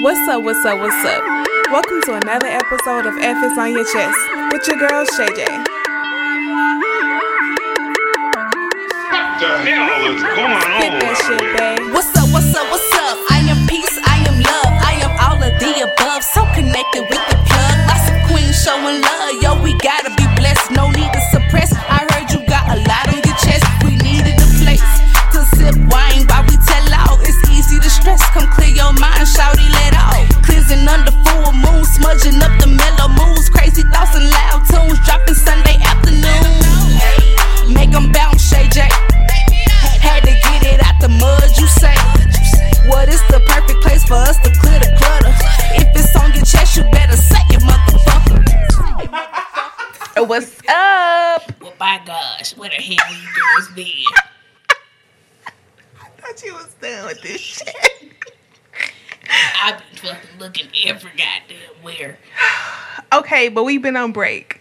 What's up, what's up, what's up? Welcome to another episode of If It's on Your Chest with your girl, Shay J. What the hell is going on? Hit that shit, babe. Moon, up the mellow moves. Crazy thoughts and loud tunes dropping Sunday afternoon. Make 'em bounce, Shay J. Had to get it out the mud, you say. What is the perfect place for us to clear the clutter? If it's on your chest, you better say it, motherfucker. What's up? Well, by gosh, where the hell you girls been? thought you was done with this shit. I've been fucking looking every goddamn where. Okay, but we've been on break.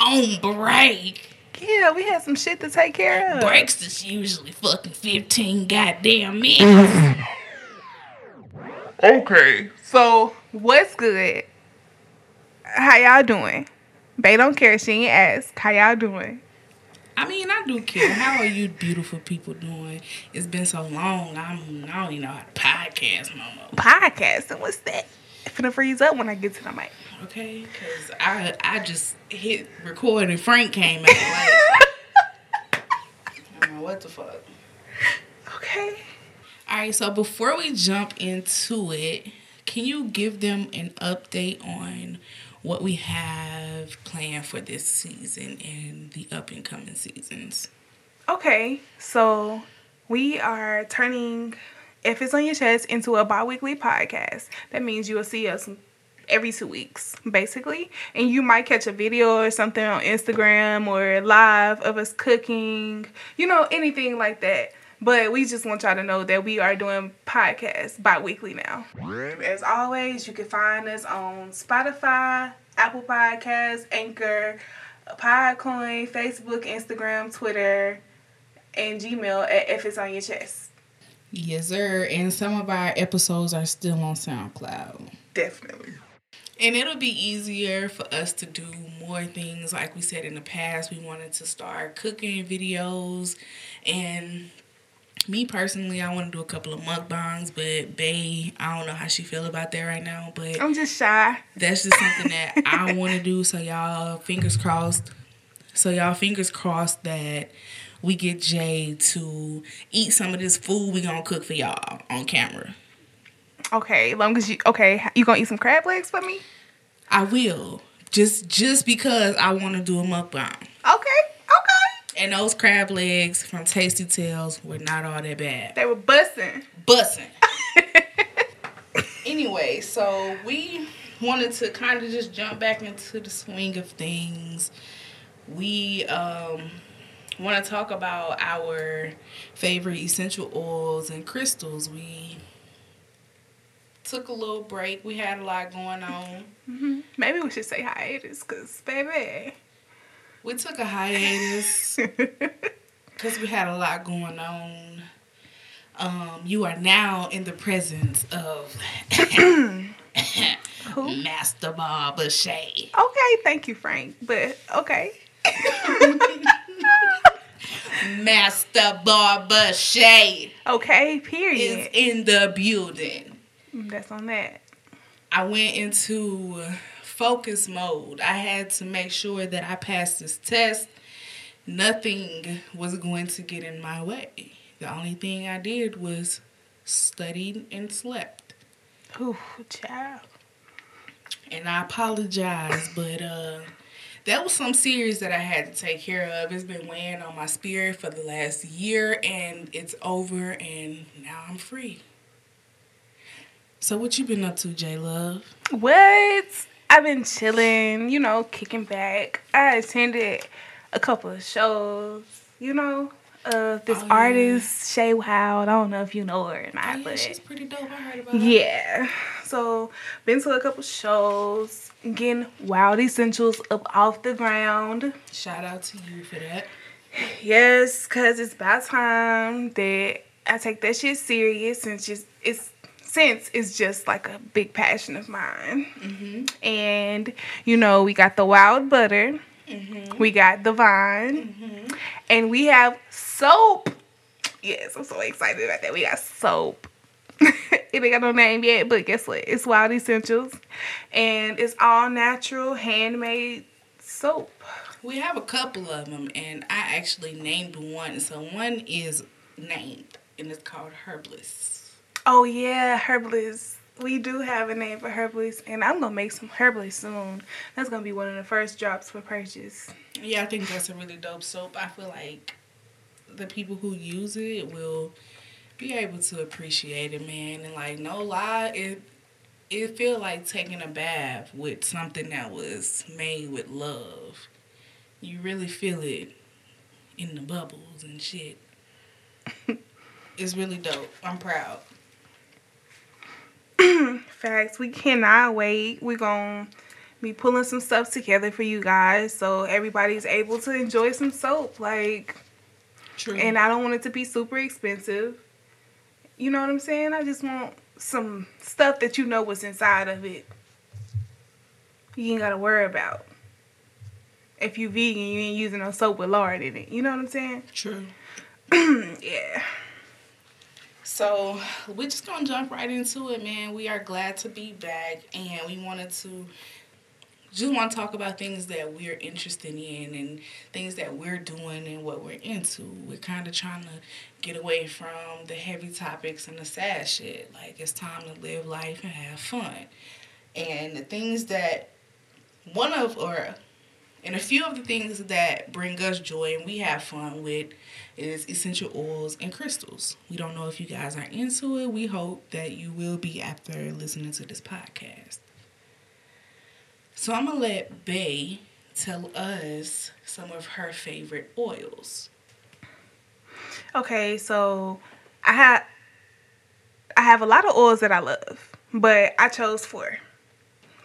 On break. Yeah, we had some shit to take care of. Breaks is usually fucking 15 goddamn minutes. Okay, so what's good? How y'all doing? They don't care. She ain't ask. How y'all doing? I mean, I do care. How are you beautiful people doing? It's been so long. I'm, I don't even know how to podcast no more. Podcasting. What's that? It's gonna freeze up when I get to the mic. Okay? Because I, I just hit record and Frank came out. Like, I don't know what the fuck. Okay. All right, so before we jump into it, can you give them an update on what we have planned for this season and the up and coming seasons? Okay, so we are turning If It's On Your Chest into a bi weekly podcast. That means you will see us every two weeks, basically. And you might catch a video or something on Instagram or live of us cooking, you know, anything like that. But we just want y'all to know that we are doing podcasts bi weekly now. As always, you can find us on Spotify, Apple Podcasts, Anchor, Podcoin, Facebook, Instagram, Twitter, and Gmail at if it's on your chest. Yes, sir. And some of our episodes are still on SoundCloud. Definitely. And it'll be easier for us to do more things. Like we said in the past, we wanted to start cooking videos. And me personally, I want to do a couple of mukbangs, but Bay, I don't know how she feel about that right now. But I'm just shy. that's just something that I want to do. So y'all, fingers crossed. So y'all, fingers crossed that we get Jay to eat some of this food we gonna cook for y'all on camera. Okay, long as you okay, you gonna eat some crab legs for me? I will. Just just because I want to do a mukbang. Okay, okay. And those crab legs from Tasty Tales were not all that bad. They were bussing. Bussing. anyway, so we wanted to kind of just jump back into the swing of things. We um want to talk about our favorite essential oils and crystals. We took a little break. We had a lot going on. Maybe we should say hiatus, cause baby. We took a hiatus because we had a lot going on. Um, you are now in the presence of Master Barber Shay. Okay, thank you, Frank. But okay. Master Barber Shay Okay, period. is in the building. That's on that. I went into focus mode. I had to make sure that I passed this test. Nothing was going to get in my way. The only thing I did was studied and slept. Ooh, child. And I apologize, but uh that was some serious that I had to take care of. It's been weighing on my spirit for the last year and it's over and now I'm free. So what you been up to, J Love? What? I've been chilling, you know, kicking back. I attended a couple of shows, you know, uh, this Oh, yeah. artist, Shay Wild. I don't know if you know her or not, Oh, yeah, but she's pretty dope. I heard about her. yeah. So, been to a couple shows, getting wild essentials up off the ground. Shout out to you for that. Yes, cause it's about time that I take that shit serious and just it's scents is just like a big passion of mine. Mm-hmm. And you know, we got the wild butter, mm-hmm. we got the vine, mm-hmm. and we have soap. Yes, I'm so excited about that. We got soap. it ain't got no name yet, but guess what? It's Wild Essentials, and it's all natural, handmade soap. We have a couple of them, and I actually named one. So one is named, and it's called Herbliss. Oh yeah, Herbliss. We do have a name for Herbliss, and I'm gonna make some Herbliss soon. That's gonna be one of the first drops for purchase. Yeah, I think that's a really dope soap. I feel like the people who use it will be able to appreciate it, man. And like, no lie, it it feel like taking a bath with something that was made with love. You really feel it in the bubbles and shit. it's really dope. I'm proud. Facts. We cannot wait. We're gonna be pulling some stuff together for you guys, so everybody's able to enjoy some soap. Like, True. and I don't want it to be super expensive. You know what I'm saying? I just want some stuff that you know what's inside of it. You ain't gotta worry about. If you vegan, you ain't using no soap with lard in it. You know what I'm saying? True. yeah. So we're just gonna jump right into it, man. We are glad to be back, and we wanted to just want to talk about things that we're interested in and things that we're doing and what we're into. We're kind of trying to get away from the heavy topics and the sad shit. Like it's time to live life and have fun. And the things that one of or and a few of the things that bring us joy and we have fun with is essential oils and crystals. We don't know if you guys are into it. We hope that you will be after listening to this podcast. So I'm gonna let Bay tell us some of her favorite oils. Okay, so I have I have a lot of oils that I love, but I chose four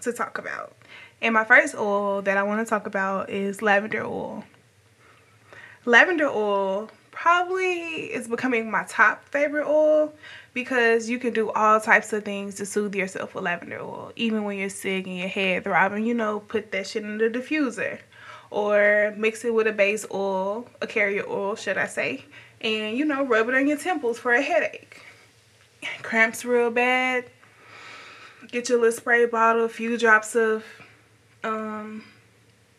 to talk about. And my first oil that I want to talk about is lavender oil. Lavender oil probably is becoming my top favorite oil because you can do all types of things to soothe yourself with lavender oil. Even when you're sick and your head throbbing, you know, put that shit in the diffuser or mix it with a base oil, a carrier oil, should I say, and you know, rub it on your temples for a headache. Cramps real bad. Get your little spray bottle, a few drops of um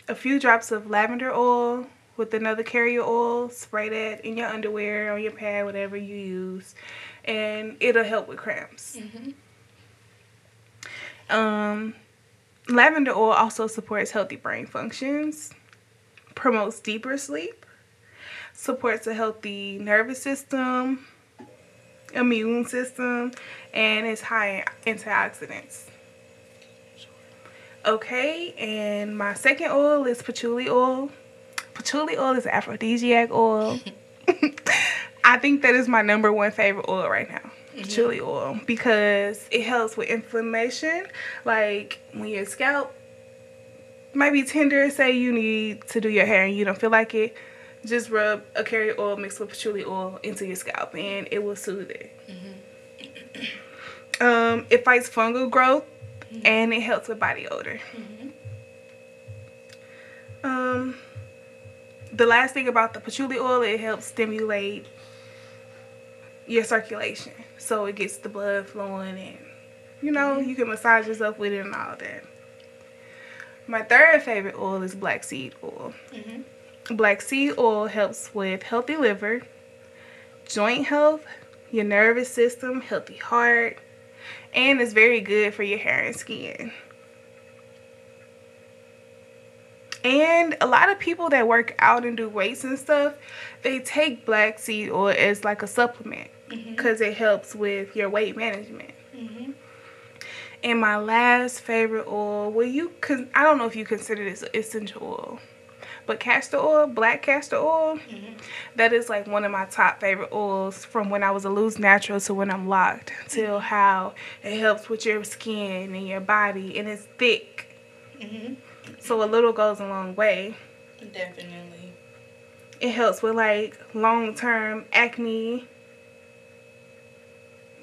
a few drops of lavender oil with another carrier oil, spray that in your underwear, on your pad, whatever you use, and it'll help with cramps. Um, lavender oil also supports healthy brain functions, promotes deeper sleep, supports a healthy nervous system, immune system, and is high in antioxidants. Okay, and my second oil is patchouli oil. Patchouli oil is aphrodisiac oil. I think that is my number one favorite oil right now. Patchouli oil because it helps with inflammation. Like when your scalp might be tender, say you need to do your hair and you don't feel like it, just rub a carrier oil mixed with patchouli oil into your scalp and it will soothe it. Um, it fights fungal growth and it helps with body odor. Um, the last thing about the patchouli oil, it helps stimulate your circulation, so it gets the blood flowing and you know you can massage yourself with it and all that. My third favorite oil is black seed oil. Black seed oil helps with healthy liver, joint health, your nervous system, healthy heart, and it's very good for your hair and skin. And a lot of people that work out and do weights and stuff, they take black seed oil as like a supplement mm-hmm. because it helps with your weight management. Mm-hmm. And my last favorite oil, well, you con- I don't know if you consider this essential oil, but castor oil, black castor oil, mm-hmm. that is like one of my top favorite oils from when I was a loose natural to when I'm locked. Till mm-hmm. how it helps with your skin and your body, and it's thick, mm-hmm. so a little goes a long way. Definitely. It helps with like long term acne.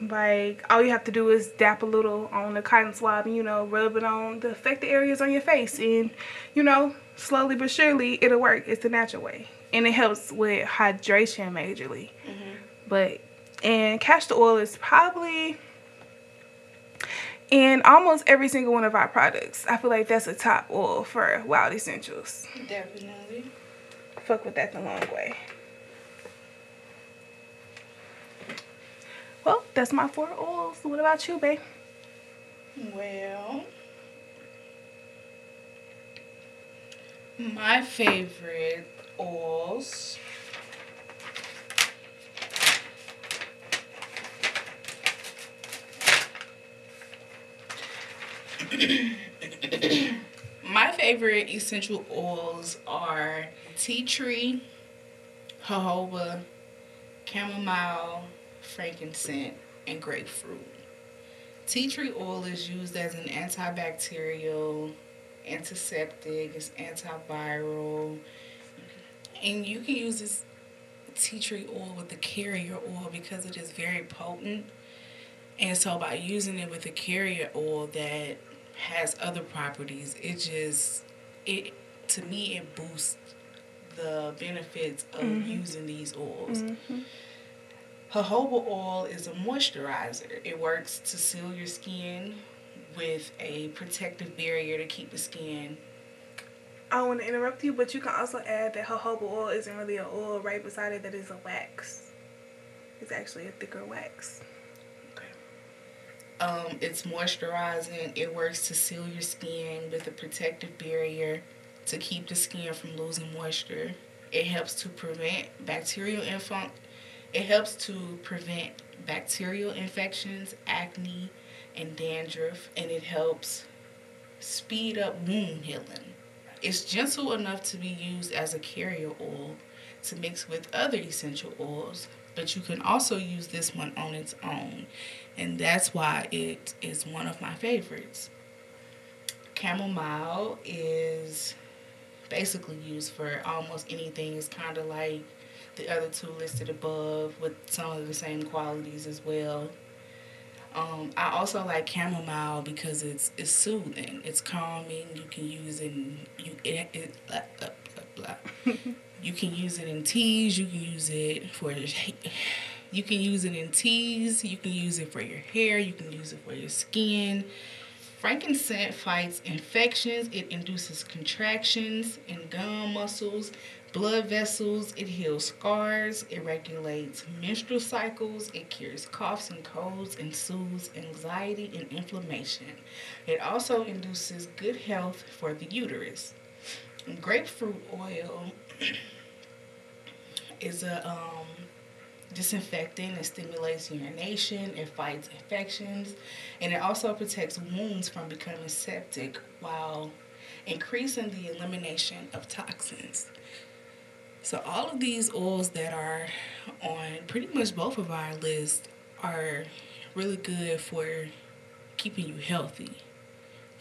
Like all you have to do is dap a little on the cotton swab and you know rub it on the affected areas on your face and you know slowly but surely it'll work. It's the natural way and it helps with hydration majorly. Mm-hmm. But and castor oil is probably in almost every single one of our products. I feel like that's a top oil for Wild Essentials. Definitely. Fuck with that the long way. Well, that's my four oils. What about you, babe? Well, my favorite oils. my favorite essential oils are tea tree, jojoba, chamomile, frankincense, and grapefruit. Tea tree oil is used as an antibacterial, antiseptic, it's antiviral. And you can use this tea tree oil with the carrier oil because it is very potent. And so by using it with the carrier oil that has other properties, it just it to me it boosts the benefits of mm-hmm. using these oils. Mm-hmm. Jojoba oil is a moisturizer. It works to seal your skin with a protective barrier to keep the skin. I want to interrupt you, but you can also add that jojoba oil isn't really an oil. Right beside it, that is a wax. It's actually a thicker wax. Okay. Um, it's moisturizing. It works to seal your skin with a protective barrier to keep the skin from losing moisture. It helps to prevent bacterial infun- It helps to prevent bacterial infections, acne, and dandruff, and it helps speed up wound healing. It's gentle enough to be used as a carrier oil to mix with other essential oils, but you can also use this one on its own, and that's why it is one of my favorites. Chamomile is basically used for almost anything. It's kind of like the other two listed above with some of the same qualities as well. Um, I also like chamomile because it's it's soothing. It's calming. You can use it. In, you it, it blah, blah, blah, blah. you can use it in teas. You can use it for your. You can use it in teas. You can use it for your hair. You can use it for your skin. Frankincense fights infections. It induces contractions in gum muscles, blood vessels. It heals scars. It regulates menstrual cycles. It cures coughs and colds and soothes anxiety and inflammation. It also induces good health for the uterus. Grapefruit oil is a um, disinfectant. It stimulates urination. It fights infections, and it also protects wounds from becoming septic while increasing the elimination of toxins. So all of these oils that are on pretty much both of our lists are really good for keeping you healthy,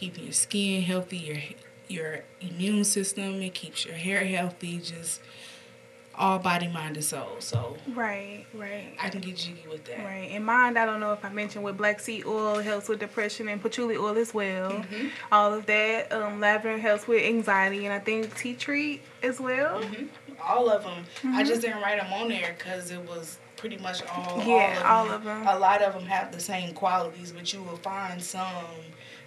keeping your skin healthy, your your immune system. It keeps your hair healthy. Just all body, mind, and soul. So Right, right. I can get jiggy with that. Right. In mind, I don't know if I mentioned with black seed oil helps with depression and patchouli oil as well. All of that. Um, lavender helps with anxiety, and I think tea tree as well. All of them. I mm-hmm. just didn't write them on there because it was pretty much all. Yeah, all all of of them. 'em. A lot of them have the same qualities, but you will find some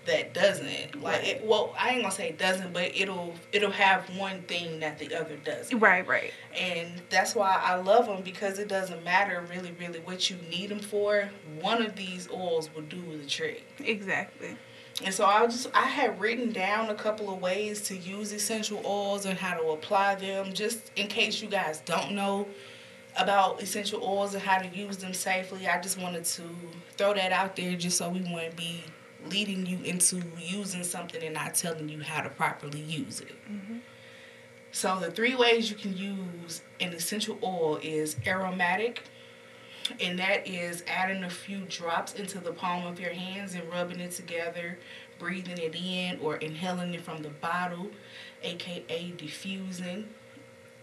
that doesn't. Like, it, well, I ain't gonna say it doesn't, but it'll it'll have one thing that the other doesn't. Right, right. and that's why I love them because it doesn't matter really, really what you need them for. One of these oils will do the trick. Exactly. And so I just I had written down a couple of ways to use essential oils and how to apply them, just in case you guys don't know about essential oils and how to use them safely. I just wanted to throw that out there just so we wouldn't be leading you into using something and not telling you how to properly use it. Mm-hmm. So the three ways you can use an essential oil is aromatic, and that is adding a few drops into the palm of your hands and rubbing it together, breathing it in or inhaling it from the bottle, aka diffusing.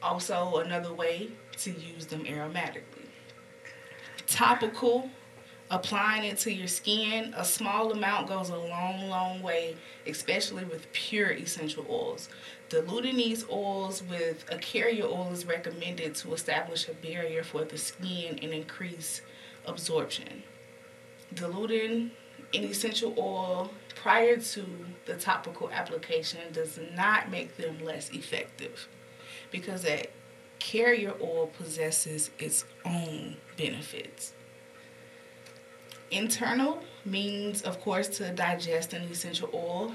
Also, another way to use them aromatically. Topical applying it to your skin, a small amount goes a long, long way, especially with pure essential oils. Diluting these oils with a carrier oil is recommended to establish a barrier for the skin and increase absorption. Diluting an essential oil prior to the topical application does not make them less effective because that carrier oil possesses its own benefits. Internal means, of course, to digest an essential oil.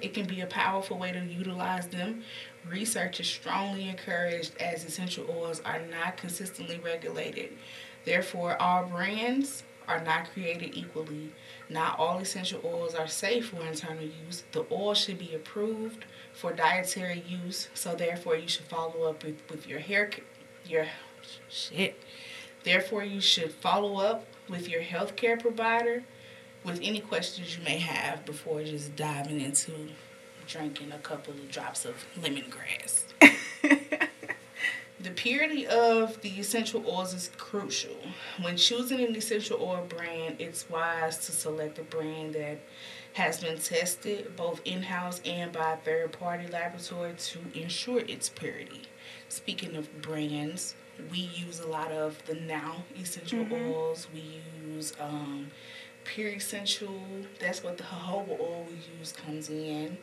It can be a powerful way to utilize them. Research is strongly encouraged as essential oils are not consistently regulated. Therefore, all brands are not created equally. Not all essential oils are safe for internal use. The oil should be approved for dietary use, so therefore you should follow up with, with your hair, your shit. Therefore, you should follow up with your healthcare provider with any questions you may have before just diving into drinking a couple of drops of lemongrass. the purity of the essential oils is crucial. When choosing an essential oil brand, it's wise to select a brand that has been tested both in house and by a third party laboratory to ensure its purity. Speaking of brands, we use a lot of the now essential oils. We use um, pure essential. That's what the jojoba oil we use comes in.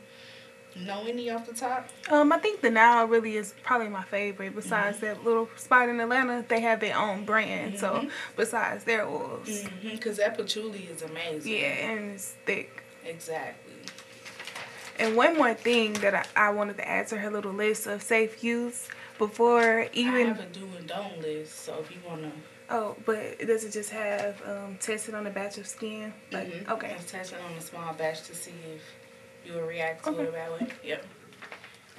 Know any off the top? Um, I think the now really is probably my favorite. Besides that little spot in Atlanta, they have their own brand. So besides their oils, Because that patchouli is amazing. yeah, and it's thick. Exactly. And one more thing that I, I wanted to add to her little list of safe use before even. I have a do and don't list, so if you wanna, oh, but does it just have um, tested on a batch of skin? Like Mhm. okay, Just test it on a small batch to see if you will react to Okay. it that way. Yep.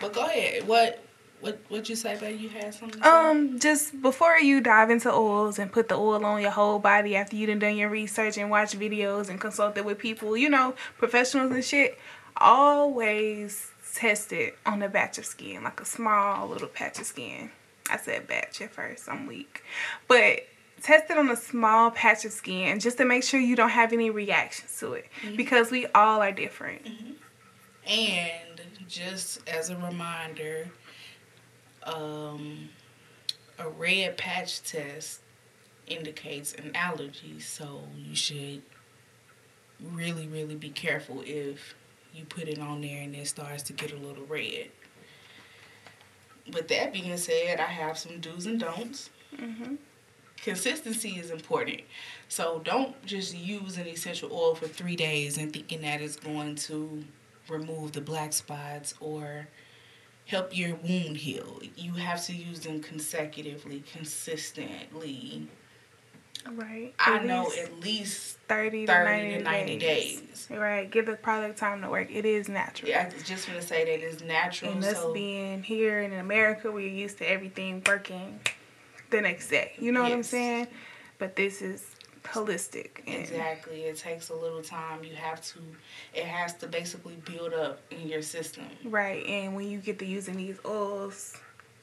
But go ahead. What what what you say, babe? You had something. To say? Um, just before you dive into oils and put the oil on your whole body after you done done your research and watch videos and consulted with people, you know, professionals and shit, always test it on a batch of skin, like a small little patch of skin. I said batch at first, I'm weak. But test it on a small patch of skin just to make sure you don't have any reactions to it. Because we all are different. And just as a reminder, um, a red patch test indicates an allergy, so you should really, really be careful if you put it on there and it starts to get a little red. With that being said, I have some do's and don'ts. Mm-hmm. Consistency is important. So don't just use an essential oil for three days and thinking that it's going to remove the black spots or help your wound heal. You have to use them consecutively, consistently. Right. I At know least at least 30 to 30 90, to 90 days. Right. Give the product time to work. It is natural. Yeah, I was just gonna say that it's natural. And us so being here in America, we're used to everything working the next day. You know what I'm Yes. saying? But this is holistic. Exactly, it takes a little time. You have to. It has to basically build up in your system. Right. And when you get to using these oils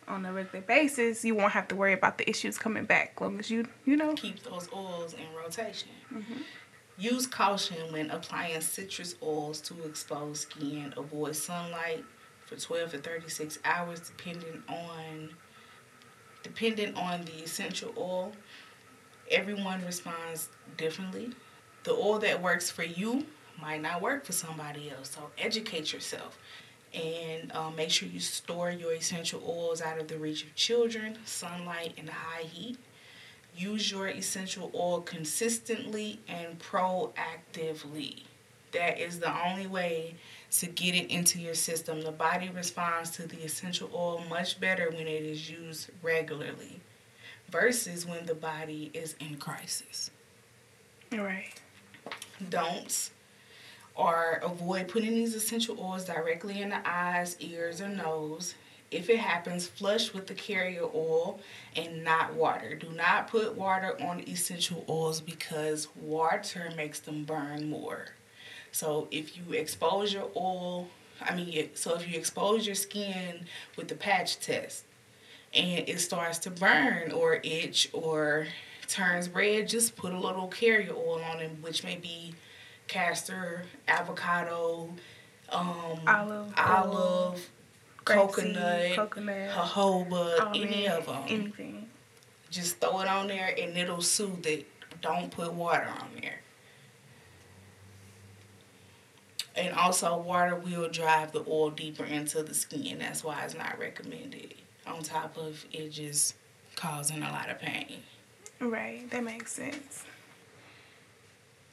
on a regular basis, you won't have to worry about the issues coming back. As long as you, you know. keep those oils in rotation. Mm-hmm. Use caution when applying citrus oils to exposed skin. Avoid sunlight for 12 to 36 hours depending on depending on the essential oil. Everyone responds differently. The oil that works for you might not work for somebody else. So educate yourself and um, make sure you store your essential oils out of the reach of children, sunlight, and high heat. Use your essential oil consistently and proactively. That is the only way to get it into your system. The body responds to the essential oil much better when it is used regularly versus when the body is in crisis. Right. Don'ts are avoid putting these essential oils directly in the eyes, ears, or nose. If it happens, flush with the carrier oil and not water. Do not put water on essential oils because water makes them burn more. So if you expose your oil, I mean, so if you expose your skin with the patch test and it starts to burn or itch or turns red, just put a little carrier oil on it, which may be castor, avocado, um, Olive olive coconut, coconut, jojoba, any of them. Anything. Just throw it on there and it'll soothe it. Don't put water on there. And also, water will drive the oil deeper into the skin. That's why it's not recommended. On top of it just causing a lot of pain. Right. That makes sense.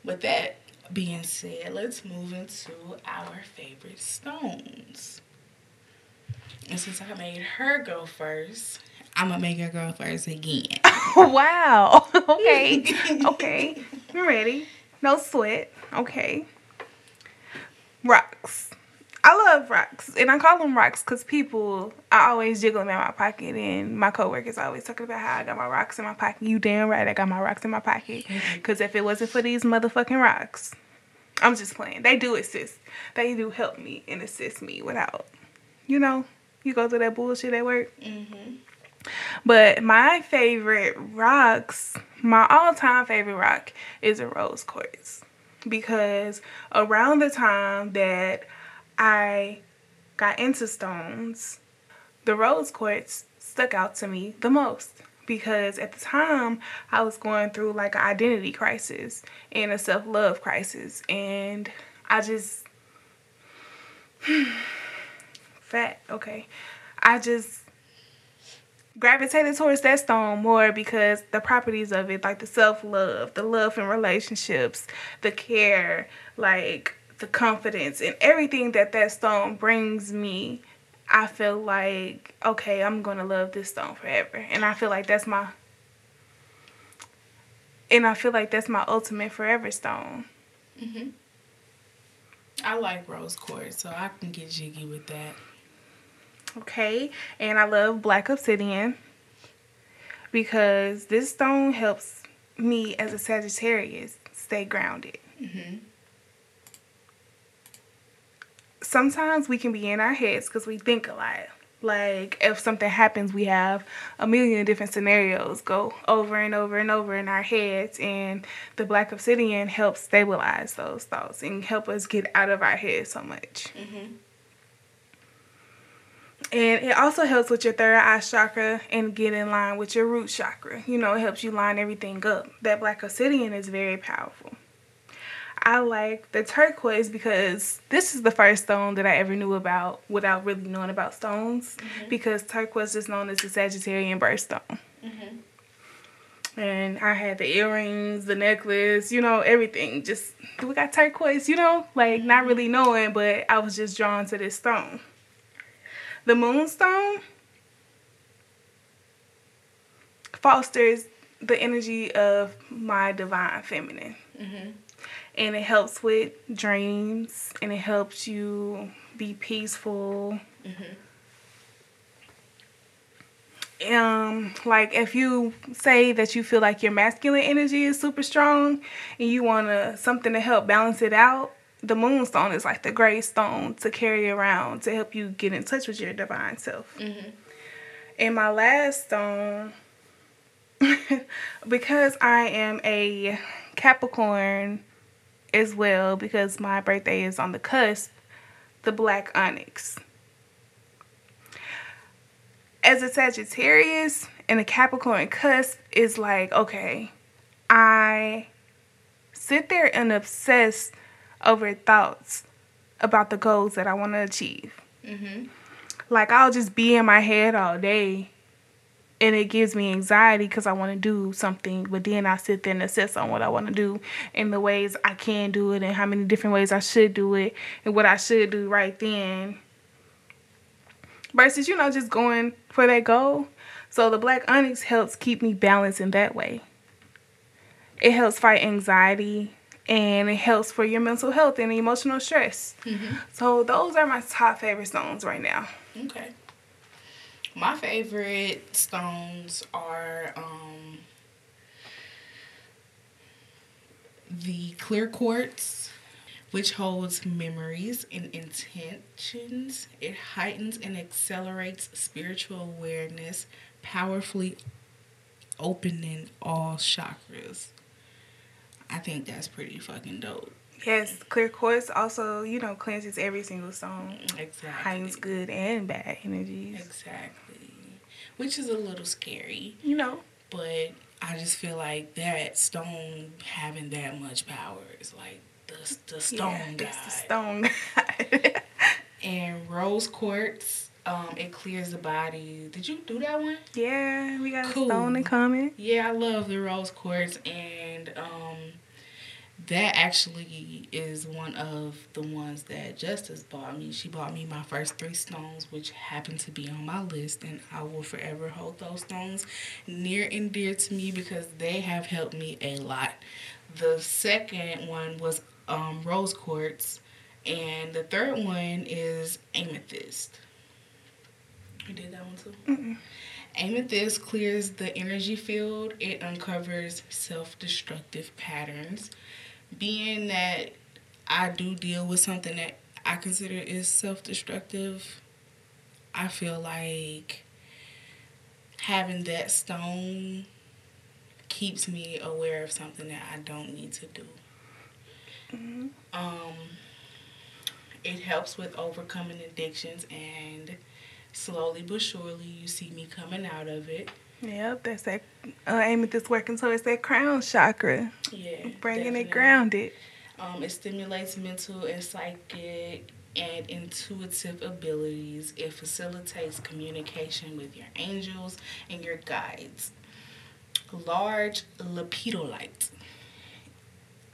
With that being said, let's move into our favorite stones. And since I made her go first, I'm gonna make her go first again. wow. okay. okay. I'm ready. No sweat. Okay. Rocks. I love rocks, and I call them rocks because people, I always jiggle them in my pocket, and my coworkers always talking about how I got my rocks in my pocket. You damn right, I got my rocks in my pocket. Because if it wasn't for these motherfucking rocks, I'm just playing. They do assist. They do help me and assist me without, you know, you go through that bullshit at work. Mm-hmm. But my favorite rocks, my all time favorite rock is a rose quartz. Because around the time that I got into stones, the rose quartz stuck out to me the most. Because at the time, I was going through like an identity crisis and a self love crisis. And I just. fat, okay. I just gravitated towards that stone more because the properties of it, like the self love, the love in relationships, the care, like the confidence, and everything that that stone brings me, I feel like, okay, I'm gonna love this stone forever. And I feel like that's my. And I feel like that's my ultimate forever stone. Mm-hmm. I like rose quartz, so I can get jiggy with that. Okay, and I love black obsidian because this stone helps me as a Sagittarius stay grounded. Mm-hmm. Sometimes we can be in our heads because we think a lot. Like if something happens, we have a million different scenarios go over and over and over in our heads, and the black obsidian helps stabilize those thoughts and help us get out of our heads so much. Mm-hmm. And it also helps with your third eye chakra and get in line with your root chakra. You know, it helps you line everything up. That black obsidian is very powerful. I like the turquoise because this is the first stone that I ever knew about without really knowing about stones. Mm-hmm. Because turquoise is known as the Sagittarian birthstone. Mm-hmm. And I had the earrings, the necklace, you know, everything. Just, we got turquoise, you know, like not really knowing, but I was just drawn to this stone. The moonstone fosters the energy of my divine feminine. Mm-hmm. And it helps with dreams and it helps you be peaceful. Um, like if you say that you feel like your masculine energy is super strong and you want to something to help balance it out, the moonstone is like the gray stone to carry around to help you get in touch with your divine self. Mm-hmm. And my last stone, because I am a Capricorn as well, because my birthday is on the cusp, the black onyx. As a Sagittarius and a Capricorn cusp is like, okay, I sit there and obsess over thoughts about the goals that I want to achieve. Mm-hmm. Like I'll just be in my head all day and it gives me anxiety because I want to do something, but then I sit there and assess on what I want to do and the ways I can do it and how many different ways I should do it and what I should do right then. Versus, you know, just going for that goal. So the black onyx helps keep me balanced in that way. It helps fight anxiety and it helps for your mental health and emotional stress. Mm-hmm. So those are my top favorite stones right now. Okay. My favorite stones are um, the clear quartz, which holds memories and intentions. It heightens and accelerates spiritual awareness, powerfully opening all chakras. I think that's pretty fucking dope. Yes, clear quartz also, you know, cleanses every single stone. Exactly. Heightens good and bad energies. Exactly. Which is a little scary, You know. but I just feel like that stone having that much power is like the the stone yeah, god. it's the stone god. And rose quartz, um, it clears the body. Did you do that one? yeah, we got Cool. a stone in common. Yeah, I love the rose quartz, and um, that actually is one of the ones that Justice bought me. She bought me my first three stones, which happen to be on my list, and I will forever hold those stones near and dear to me because they have helped me a lot. The second one was um, rose quartz, and the third one is amethyst. You did that one too? Amethyst clears the energy field. It uncovers self-destructive patterns. Being that I do deal with something that I consider is self-destructive, I feel like having that stone keeps me aware of something that I don't need to do. Um, it helps with overcoming addictions and slowly but surely you see me coming out of it. Yep, that's that uh, amethyst working so it's that crown chakra, Yeah. bringing definitely. it grounded. Um, it stimulates mental and psychic and intuitive abilities. It facilitates communication with your angels and your guides. Large lepidolite.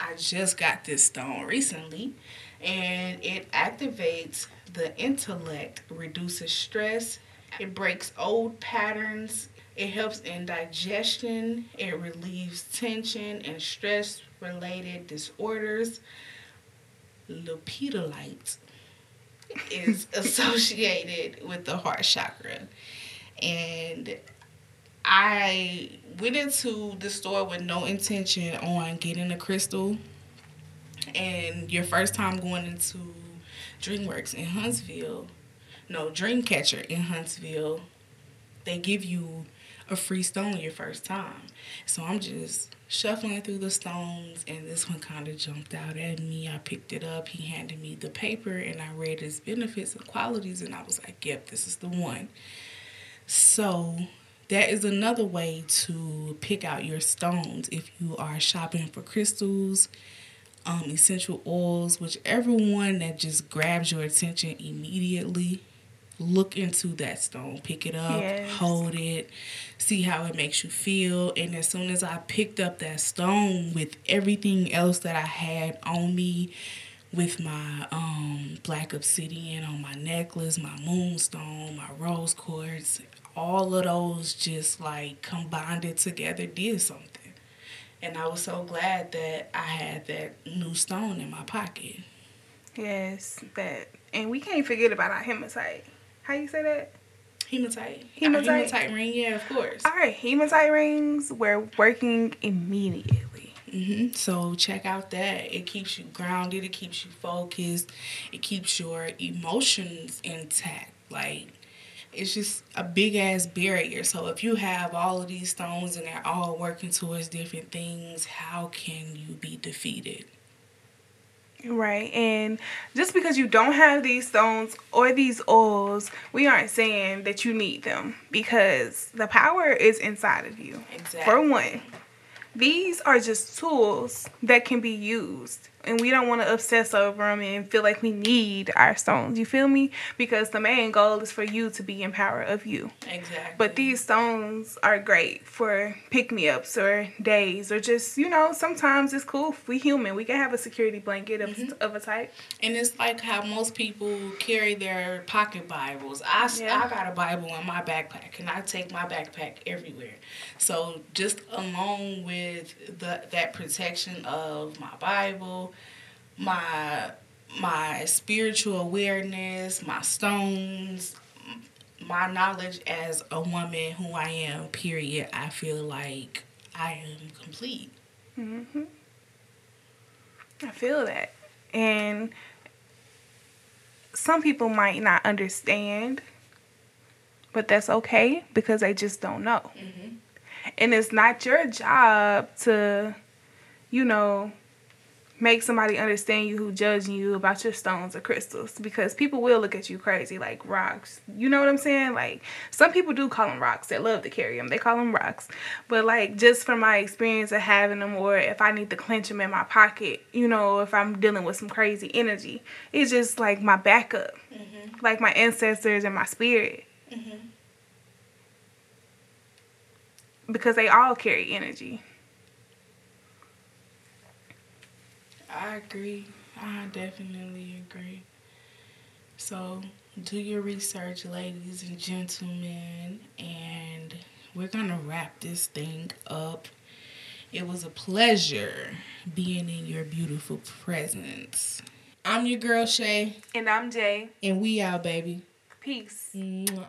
I just got this stone recently, and it activates the intellect, reduces stress, it breaks old patterns, it helps in digestion, it relieves tension and stress related disorders. Lepidolite is associated with the heart chakra. And I went into the store with no intention on getting a crystal. And your first time going into DreamWorks in Huntsville, no, Dreamcatcher in Huntsville, they give you a free stone your first time. So I'm just shuffling through the stones, and this one kind of jumped out at me. I picked it up. He handed me the paper, and I read its benefits and qualities, and I was like, yep, this is the one. So that is another way to pick out your stones if you are shopping for crystals, um, essential oils, whichever one that just grabs your attention immediately. Look into that stone, pick it up, Yes. hold it, see how it makes you feel. And as soon as I picked up that stone with everything else that I had on me, with my um, black obsidian on my necklace, my moonstone, my rose quartz, all of those just like combined it together did something. And I was so glad that I had that new stone in my pocket. Yes, that, and we can't forget about our hematite. How you say that? Hematite. Hematite? Our hematite ring, yeah, of course. All right, hematite rings We're working immediately. hmm So check out that. It keeps you grounded. It keeps you focused. It keeps your emotions intact. Like it's just a big ass barrier. So if you have all of these stones and they're all working towards different things, how can you be defeated? Right, and just because you don't have these stones or these oils, we aren't saying that you need them because the power is inside of you. Exactly. For one, these are just tools that can be used, and we don't want to obsess over them and feel like we need our stones. You feel me? Because the main goal is for you to be in power of you. Exactly. But these stones are great for pick me ups or days or just, you know, sometimes it's cool. We human. We can have a security blanket of, mm-hmm. of a type. And it's like how most people carry their pocket Bibles. I, Yeah. I got a Bible in my backpack, and I take my backpack everywhere. So just along with the that protection of my Bible, my my spiritual awareness, my stones, my knowledge as a woman who I am. Period. I feel like I am complete. Mm-hmm. I feel that. And some people might not understand, but that's okay because they just don't know. Mm-hmm. And it's not your job to, you know, make somebody understand you who judging you about your stones or crystals because people will look at you crazy like rocks. You know what I'm saying? Like some people do call them rocks. They love to carry them. They call them rocks. But like just from my experience of having them or if I need to clench them in my pocket, you know, if I'm dealing with some crazy energy, it's just like my backup. Mm-hmm. Like my ancestors and my spirit. Mm-hmm. Because they all carry energy. I agree. I definitely agree. So, do your research, ladies and gentlemen, and we're going to wrap this thing up. It was a pleasure being in your beautiful presence. I'm your girl, Shay, And I'm Jay. and we out, baby. Peace. Mwah.